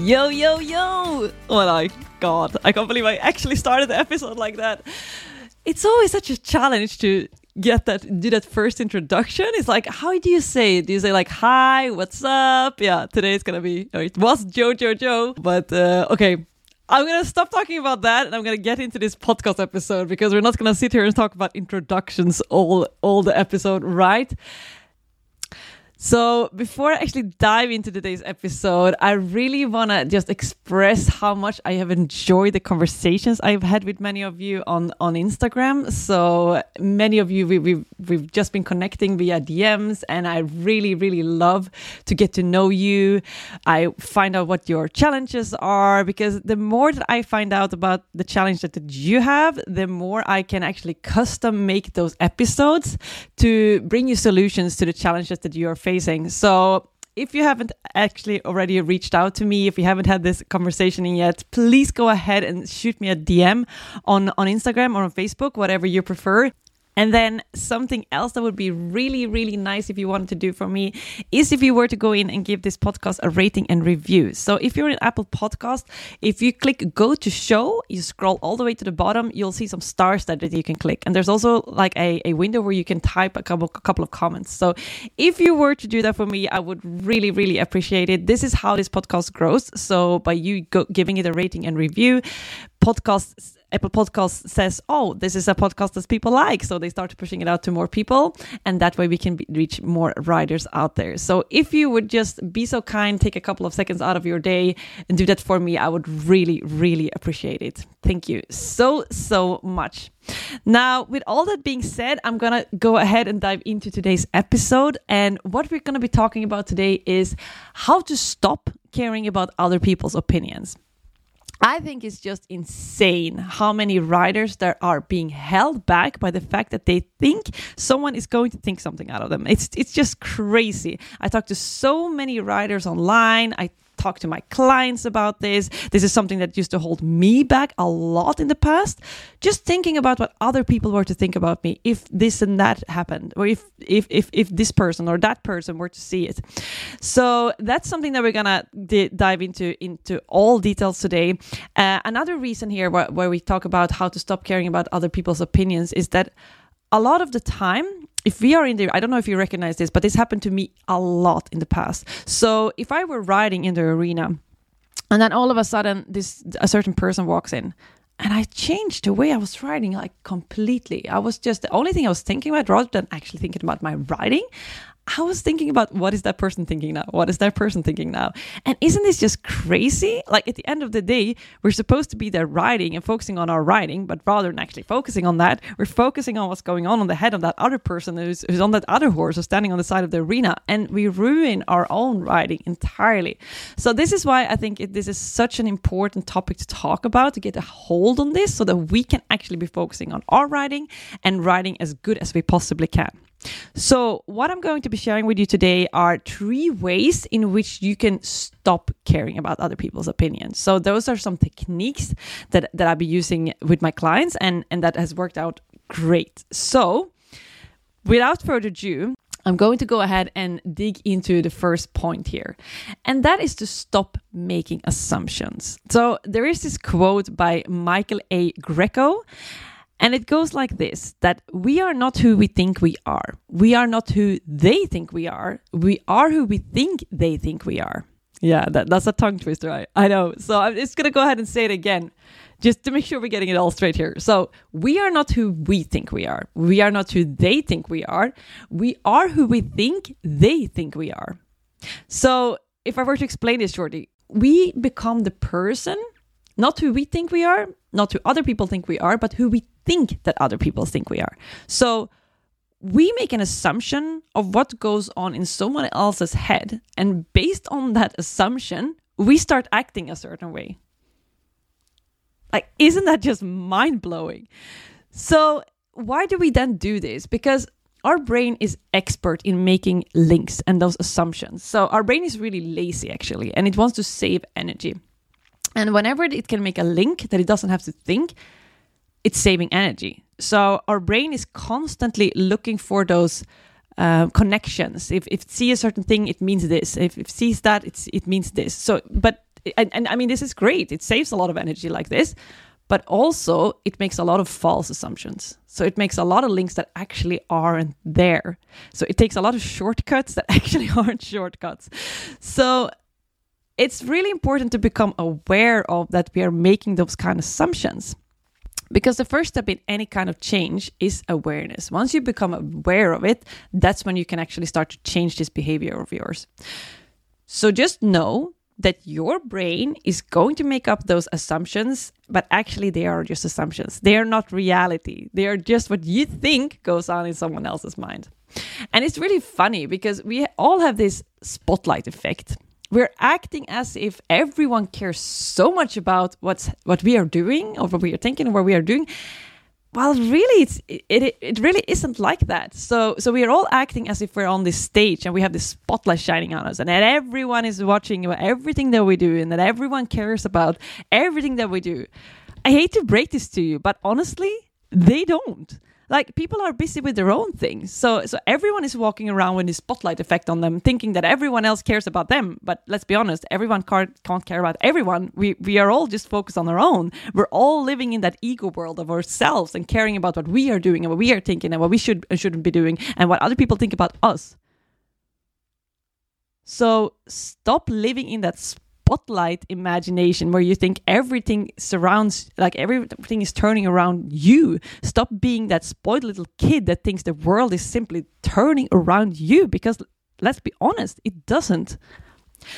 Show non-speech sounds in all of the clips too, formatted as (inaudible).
Yo, yo, yo! Oh my god, I can't believe I actually started the episode like that. It's always such a challenge to get that, do that first introduction. It's like, how do you say it? Do you say like, hi, what's up? Yeah, today it's gonna be, no, it was Joe, Joe. But uh, okay, I'm gonna stop talking about that and I'm gonna get into this podcast episode because we're not gonna sit here and talk about introductions all all the episode, right? So, before I actually dive into today's episode, I really want to just express how much I have enjoyed the conversations I've had with many of you on, on Instagram. So, many of you, we, we've, we've just been connecting via DMs, and I really, really love to get to know you. I find out what your challenges are because the more that I find out about the challenge that, that you have, the more I can actually custom make those episodes to bring you solutions to the challenges that you're facing facing. So if you haven't actually already reached out to me, if you haven't had this conversation yet, please go ahead and shoot me a DM on, on Instagram or on Facebook, whatever you prefer. And then something else that would be really, really nice if you wanted to do for me is if you were to go in and give this podcast a rating and review. So if you're in Apple Podcast, if you click go to show, you scroll all the way to the bottom, you'll see some stars that, you can click. And there's also like a, a window where you can type a couple, a couple of comments. So if you were to do that for me, I would really, really appreciate it. This is how this podcast grows. So by you go, giving it a rating and review, podcasts Apple Podcasts says, "Oh, this is a podcast that people like," so they start pushing it out to more people, and that way we can be, reach more riders out there. So if you would just be so kind, take a couple of seconds out of your day and do that for me, I would really, really appreciate it. Thank you so so much. Now, with all that being said, I'm gonna go ahead and dive into today's episode, and what we're gonna be talking about today is how to stop caring about other people's opinions. I think it's just insane how many riders there are being held back by the fact that they think someone is going to think something out of them. It's it's just crazy. I talk to so many riders online. I talk to my clients about this. This is something that used to hold me back a lot in the past. Just thinking about what other people were to think about me if this and that happened, or if if if, if this person or that person were to see it. So that's something that we're gonna d- dive into into all details today. Uh, another reason here where, where we talk about how to stop caring about other people's opinions is that a lot of the time if we are in the, I don't know if you recognize this, but this happened to me a lot in the past. So if I were riding in the arena, and then all of a sudden this a certain person walks in, and I changed the way I was riding like completely. I was just the only thing I was thinking about rather than actually thinking about my riding. I was thinking about what is that person thinking now? What is that person thinking now? And isn't this just crazy? Like at the end of the day, we're supposed to be there riding and focusing on our riding, but rather than actually focusing on that, we're focusing on what's going on on the head of that other person who's, who's on that other horse or standing on the side of the arena. And we ruin our own riding entirely. So this is why I think it, this is such an important topic to talk about, to get a hold on this so that we can actually be focusing on our riding and riding as good as we possibly can. So, what I'm going to be sharing with you today are three ways in which you can stop caring about other people's opinions. So, those are some techniques that, that I'll be using with my clients, and, and that has worked out great. So, without further ado, I'm going to go ahead and dig into the first point here, and that is to stop making assumptions. So, there is this quote by Michael A. Greco. And it goes like this that we are not who we think we are. We are not who they think we are. We are who we think they think we are. Yeah, that, that's a tongue twister. I, I know. So I'm just going to go ahead and say it again, just to make sure we're getting it all straight here. So we are not who we think we are. We are not who they think we are. We are who we think they think we are. So if I were to explain this shortly, we become the person, not who we think we are, not who other people think we are, but who we think that other people think we are. So we make an assumption of what goes on in someone else's head. And based on that assumption, we start acting a certain way. Like, isn't that just mind blowing? So, why do we then do this? Because our brain is expert in making links and those assumptions. So, our brain is really lazy actually, and it wants to save energy. And whenever it can make a link that it doesn't have to think, it's saving energy. So our brain is constantly looking for those uh, connections. If, if it sees a certain thing, it means this. If it sees that, it's, it means this. So, but, and, and I mean, this is great. It saves a lot of energy like this, but also it makes a lot of false assumptions. So it makes a lot of links that actually aren't there. So it takes a lot of shortcuts that (laughs) actually aren't shortcuts. So it's really important to become aware of that we are making those kind of assumptions. Because the first step in any kind of change is awareness. Once you become aware of it, that's when you can actually start to change this behavior of yours. So just know that your brain is going to make up those assumptions, but actually they are just assumptions. They are not reality. They are just what you think goes on in someone else's mind. And it's really funny because we all have this spotlight effect we're acting as if everyone cares so much about what's what we are doing or what we are thinking or what we are doing. Well really it's it, it, it really isn't like that. So so we are all acting as if we're on this stage and we have this spotlight shining on us and that everyone is watching everything that we do and that everyone cares about everything that we do. I hate to break this to you but honestly they don't like people are busy with their own things. So so everyone is walking around with this spotlight effect on them, thinking that everyone else cares about them. But let's be honest, everyone can't, can't care about everyone. We we are all just focused on our own. We're all living in that ego world of ourselves and caring about what we are doing and what we are thinking and what we should and shouldn't be doing and what other people think about us. So stop living in that spotlight imagination where you think everything surrounds like everything is turning around you. Stop being that spoiled little kid that thinks the world is simply turning around you because let's be honest it doesn't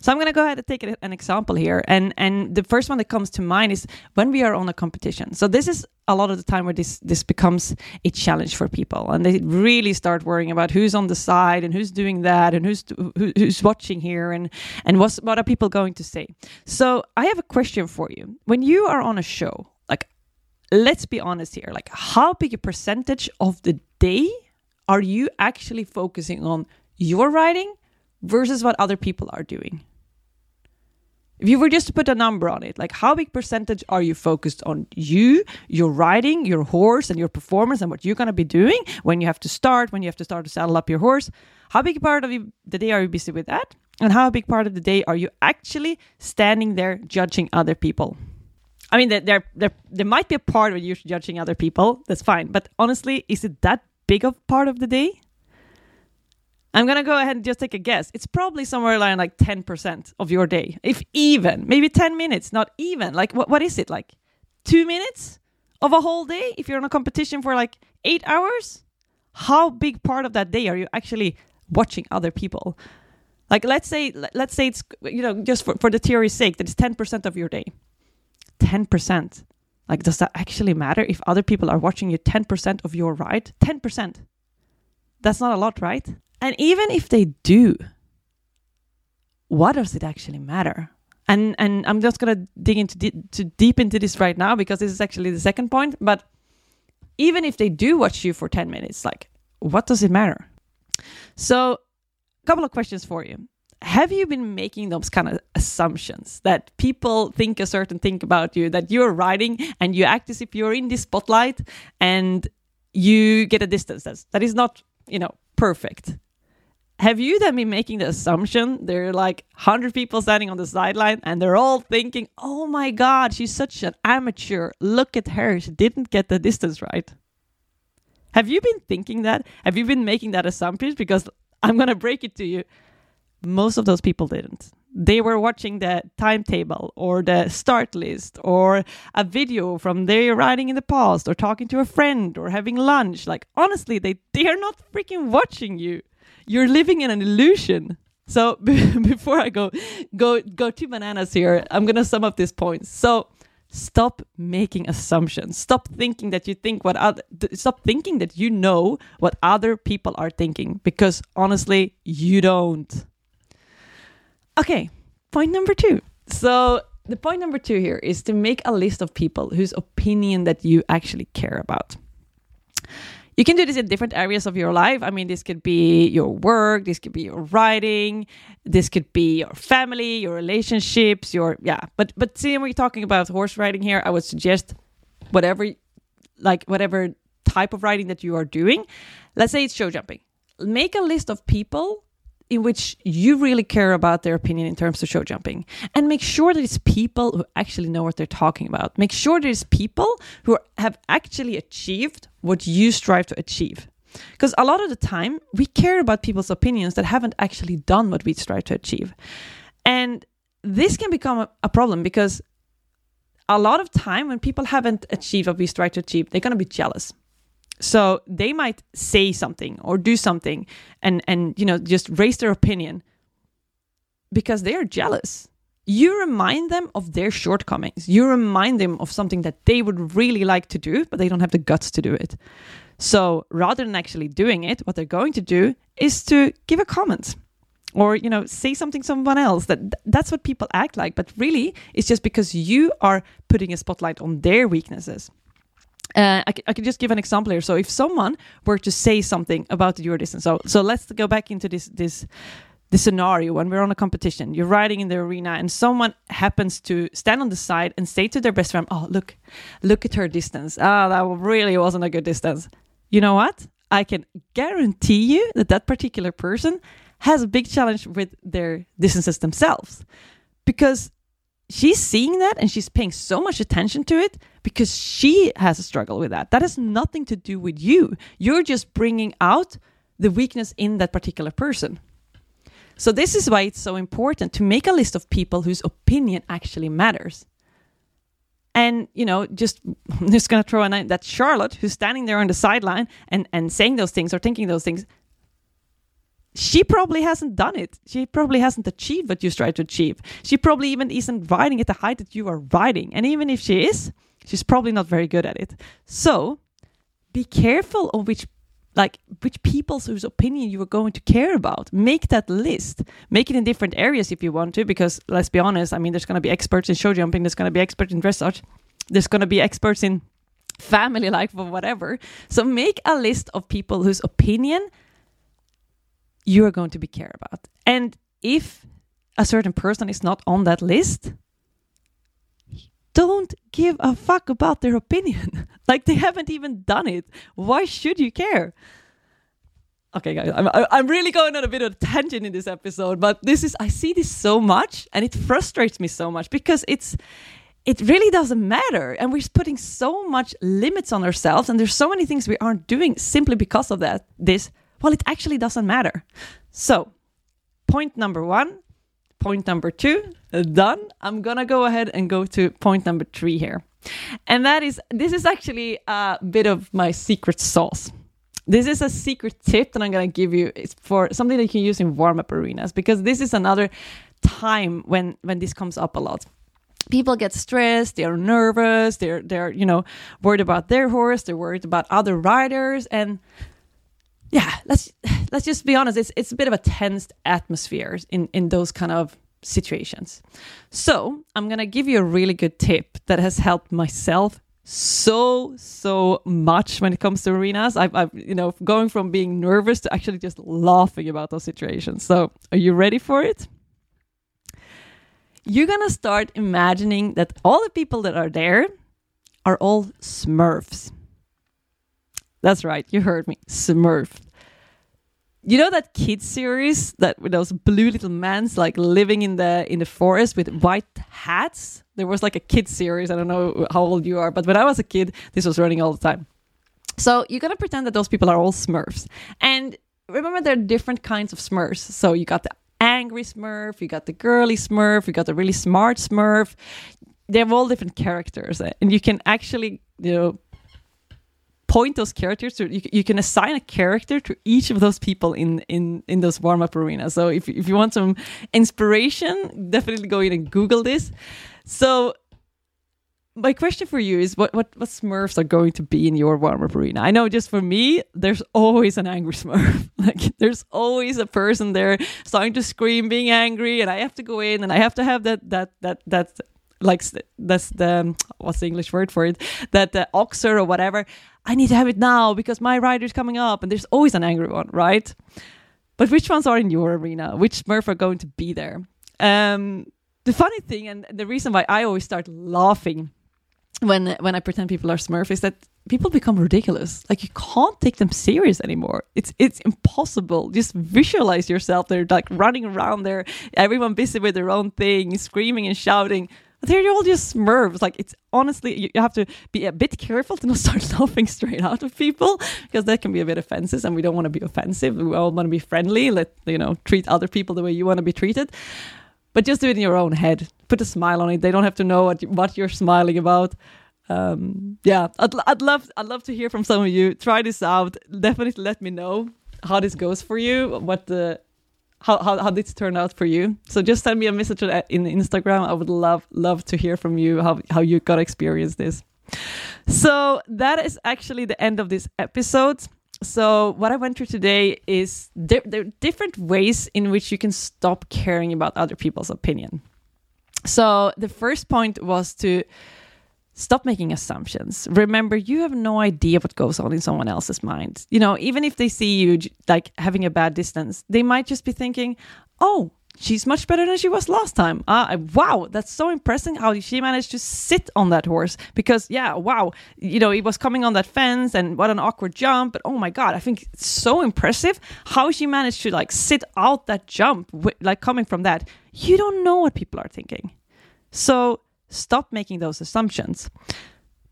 so I'm going to go ahead and take an example here, and and the first one that comes to mind is when we are on a competition. So this is a lot of the time where this this becomes a challenge for people, and they really start worrying about who's on the side and who's doing that and who's who, who's watching here and and what are people going to say. So I have a question for you: When you are on a show, like let's be honest here, like how big a percentage of the day are you actually focusing on your riding? Versus what other people are doing. If you were just to put a number on it, like how big percentage are you focused on you, your riding, your horse, and your performance, and what you're going to be doing when you have to start, when you have to start to saddle up your horse? How big part of the day are you busy with that? And how big part of the day are you actually standing there judging other people? I mean, there, there, there might be a part where you're judging other people. That's fine. But honestly, is it that big of part of the day? I'm gonna go ahead and just take a guess. It's probably somewhere around like 10% of your day, if even, maybe 10 minutes, not even. Like, what, what is it? Like two minutes of a whole day if you're on a competition for like eight hours? How big part of that day are you actually watching other people? Like, let's say, let's say it's, you know, just for, for the theory's sake, that it's 10% of your day. 10%. Like, does that actually matter if other people are watching you 10% of your ride? 10%. That's not a lot, right? And even if they do, what does it actually matter? And and I'm just gonna dig into de- to deep into this right now because this is actually the second point. But even if they do watch you for 10 minutes, like what does it matter? So, a couple of questions for you. Have you been making those kind of assumptions that people think a certain thing about you, that you're riding and you act as if you're in this spotlight and you get a distance that is not, you know, perfect? Have you then been making the assumption there are like 100 people standing on the sideline and they're all thinking, oh my God, she's such an amateur. Look at her. She didn't get the distance right. Have you been thinking that? Have you been making that assumption? Because I'm going to break it to you. Most of those people didn't. They were watching the timetable or the start list or a video from their riding in the past or talking to a friend or having lunch. Like, honestly, they, they are not freaking watching you you're living in an illusion. So (laughs) before I go go go to bananas here, I'm gonna sum up these points. So stop making assumptions stop thinking that you think what other stop thinking that you know what other people are thinking because honestly you don't okay point number 2 so the point number 2 here is to make a list of people whose opinion that you actually care about you can do this in different areas of your life. I mean, this could be your work, this could be your riding, this could be your family, your relationships, your yeah. But but seeing we're talking about horse riding here, I would suggest whatever like whatever type of riding that you are doing. Let's say it's show jumping. Make a list of people in which you really care about their opinion in terms of show jumping. And make sure that it's people who actually know what they're talking about. Make sure it's people who have actually achieved what you strive to achieve. Because a lot of the time we care about people's opinions that haven't actually done what we strive to achieve. And this can become a, a problem because a lot of time when people haven't achieved what we strive to achieve they're going to be jealous so they might say something or do something and and you know just raise their opinion because they are jealous. You remind them of their shortcomings. You remind them of something that they would really like to do, but they don't have the guts to do it. So rather than actually doing it, what they're going to do is to give a comment or you know say something to someone else that that's what people act like but really it's just because you are putting a spotlight on their weaknesses uh, I, I can just give an example here. So if someone were to say something about your distance, so so let's go back into this this this scenario when we're on a competition. You're riding in the arena, and someone happens to stand on the side and say to their best friend, "Oh, look, look at her distance. Ah, oh, that really wasn't a good distance." You know what? I can guarantee you that that particular person has a big challenge with their distances themselves because she's seeing that and she's paying so much attention to it because she has a struggle with that. That has nothing to do with you. You're just bringing out the weakness in that particular person. So, this is why it's so important to make a list of people whose opinion actually matters. And, you know, just (laughs) I'm just going to throw in that Charlotte, who's standing there on the sideline and, and saying those things or thinking those things, she probably hasn't done it. She probably hasn't achieved what you strive to achieve. She probably even isn't riding at the height that you are riding. And even if she is, she's probably not very good at it. So be careful of which like which people's whose opinion you are going to care about. Make that list. Make it in different areas if you want to, because let's be honest, I mean there's gonna be experts in show jumping, there's gonna be experts in dressage, there's gonna be experts in family life or whatever. So make a list of people whose opinion you are going to be care about. And if a certain person is not on that list, don't give a fuck about their opinion. (laughs) like they haven't even done it. Why should you care? Okay, guys, I'm, I'm really going on a bit of a tangent in this episode, but this is, I see this so much and it frustrates me so much because it's, it really doesn't matter. And we're putting so much limits on ourselves and there's so many things we aren't doing simply because of that, this well, it actually doesn't matter. So, point number one, point number two, done. I'm gonna go ahead and go to point number three here. And that is, this is actually a bit of my secret sauce. This is a secret tip that I'm gonna give you. It's for something that you can use in warm up arenas because this is another time when when this comes up a lot people get stressed they're nervous they're they're you know worried about their horse they're worried about other riders and yeah, let's (sighs) let's just be honest. It's it's a bit of a tense atmosphere in in those kind of situations. So I'm gonna give you a really good tip that has helped myself so so much when it comes to arenas. I've, I've you know going from being nervous to actually just laughing about those situations. So are you ready for it? You're gonna start imagining that all the people that are there are all Smurfs. That's right, you heard me. Smurf. You know that kids series that with those blue little mans like living in the in the forest with white hats? There was like a kids series. I don't know how old you are, but when I was a kid, this was running all the time. So you're gonna pretend that those people are all Smurfs. And remember there are different kinds of Smurfs. So you got the angry Smurf, you got the girly Smurf, you got the really smart Smurf. They have all different characters, and you can actually, you know, point those characters to you, you can assign a character to each of those people in in in those warm up arenas. So if if you want some inspiration, definitely go in and Google this. So my question for you is what, what what Smurfs are going to be in your warm up arena? I know just for me, there's always an angry Smurf. (laughs) like there's always a person there starting to scream, being angry, and I have to go in and I have to have that that that that like that's the what's the English word for it? That the oxer or whatever. I need to have it now because my rider is coming up, and there's always an angry one, right? But which ones are in your arena? Which Smurf are going to be there? Um, the funny thing, and the reason why I always start laughing when when I pretend people are Smurf is that people become ridiculous. Like you can't take them serious anymore. It's it's impossible. Just visualize yourself They're like running around there, everyone busy with their own thing, screaming and shouting. They're all just Smurfs. Like it's honestly, you have to be a bit careful to not (laughs) start laughing straight out of people because that can be a bit offensive, and we don't want to be offensive. We all want to be friendly. Let you know, treat other people the way you want to be treated but just do it in your own head. Put a smile on it. They don't have to know what what you're smiling about. Um, yeah, I'd I'd love I'd love to hear from some of you. Try this out. Definitely let me know how this goes for you. What the how, how, how this turned out for you. So just send me a message uh, in Instagram. I would love love to hear from you how how you got experience this. So that is actually the end of this episode so what I went through today is there, there are different ways in which you can stop caring about other people's opinion. So the first point was to stop making assumptions. Remember, you have no idea what goes on in someone else's mind. You know, even if they see you like having a bad distance, they might just be thinking, "Oh, she's much better than she was last time. Uh, wow, that's so impressive how she managed to sit on that horse. Because, yeah, wow, you know, it was coming on that fence and what an awkward jump. But oh my God, I think it's so impressive how she managed to like sit out that jump, like coming from that. You don't know what people are thinking. So stop making those assumptions.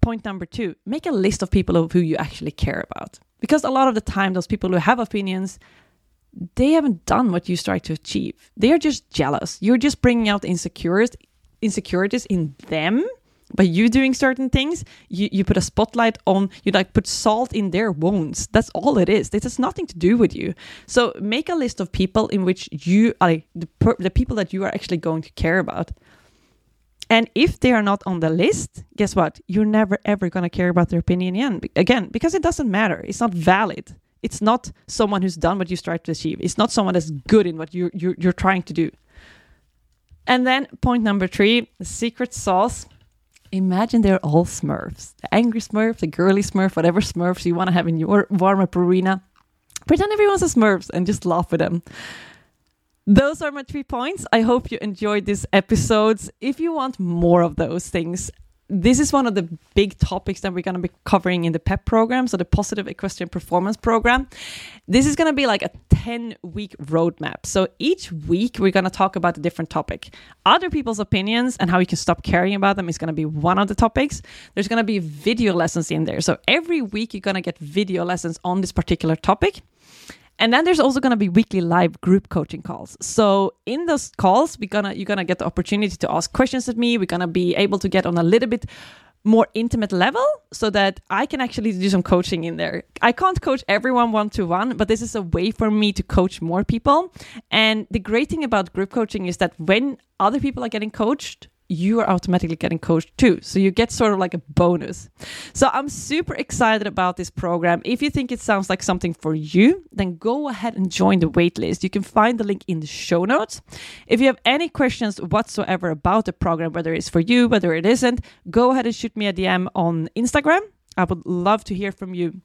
Point number two make a list of people of who you actually care about. Because a lot of the time, those people who have opinions, they haven't done what you strive to achieve. They are just jealous. You're just bringing out insecurities, insecurities in them by you doing certain things. You, you put a spotlight on, you like put salt in their wounds. That's all it is. This has nothing to do with you. So make a list of people in which you are the, the people that you are actually going to care about. And if they are not on the list, guess what? You're never ever going to care about their opinion again, again because it doesn't matter. It's not valid. It's not someone who's done what you strive to achieve. It's not someone that's good in what you, you you're trying to do. And then point number three, the secret sauce. Imagine they're all Smurfs. The angry Smurf, the girly Smurf, whatever Smurfs you want to have in your warm-up arena. Pretend everyone's a Smurfs and just laugh at them. Those are my three points. I hope you enjoyed these episodes. If you want more of those things, this is one of the big topics that we're going to be covering in the PEP program, so the Positive Equestrian Performance Program. This is going to be like a 10 week roadmap. So each week, we're going to talk about a different topic. Other people's opinions and how you can stop caring about them is going to be one of the topics. There's going to be video lessons in there. So every week, you're going to get video lessons on this particular topic. And then there's also going to be weekly live group coaching calls. So in those calls, we're gonna you're gonna get the opportunity to ask questions at me. We're gonna be able to get on a little bit more intimate level so that I can actually do some coaching in there. I can't coach everyone one to one, but this is a way for me to coach more people. And the great thing about group coaching is that when other people are getting coached, you are automatically getting coached too. So you get sort of like a bonus. So I'm super excited about this program. If you think it sounds like something for you, then go ahead and join the waitlist. You can find the link in the show notes. If you have any questions whatsoever about the program, whether it's for you, whether it isn't, go ahead and shoot me a DM on Instagram. I would love to hear from you.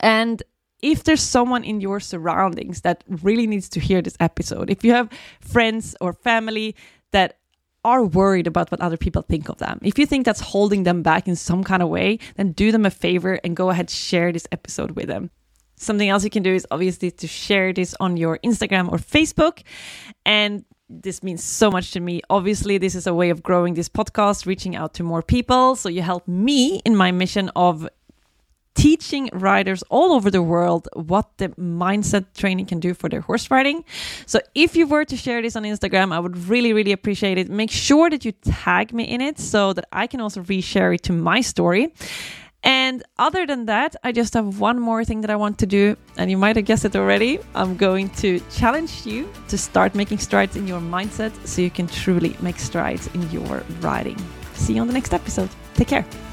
And if there's someone in your surroundings that really needs to hear this episode, if you have friends or family that are worried about what other people think of them. If you think that's holding them back in some kind of way, then do them a favor and go ahead share this episode with them. Something else you can do is obviously to share this on your Instagram or Facebook and this means so much to me. Obviously, this is a way of growing this podcast, reaching out to more people. So you help me in my mission of teaching riders all over the world what the mindset training can do for their horse riding. So if you were to share this on Instagram, I would really, really appreciate it. Make sure that you tag me in it so that I can also reshare it to my story. And other than that, I just have one more thing that I want to do. And you might have guessed it already. I'm going to challenge you to start making strides in your mindset so you can truly make strides in your riding. See you on the next episode. Take care.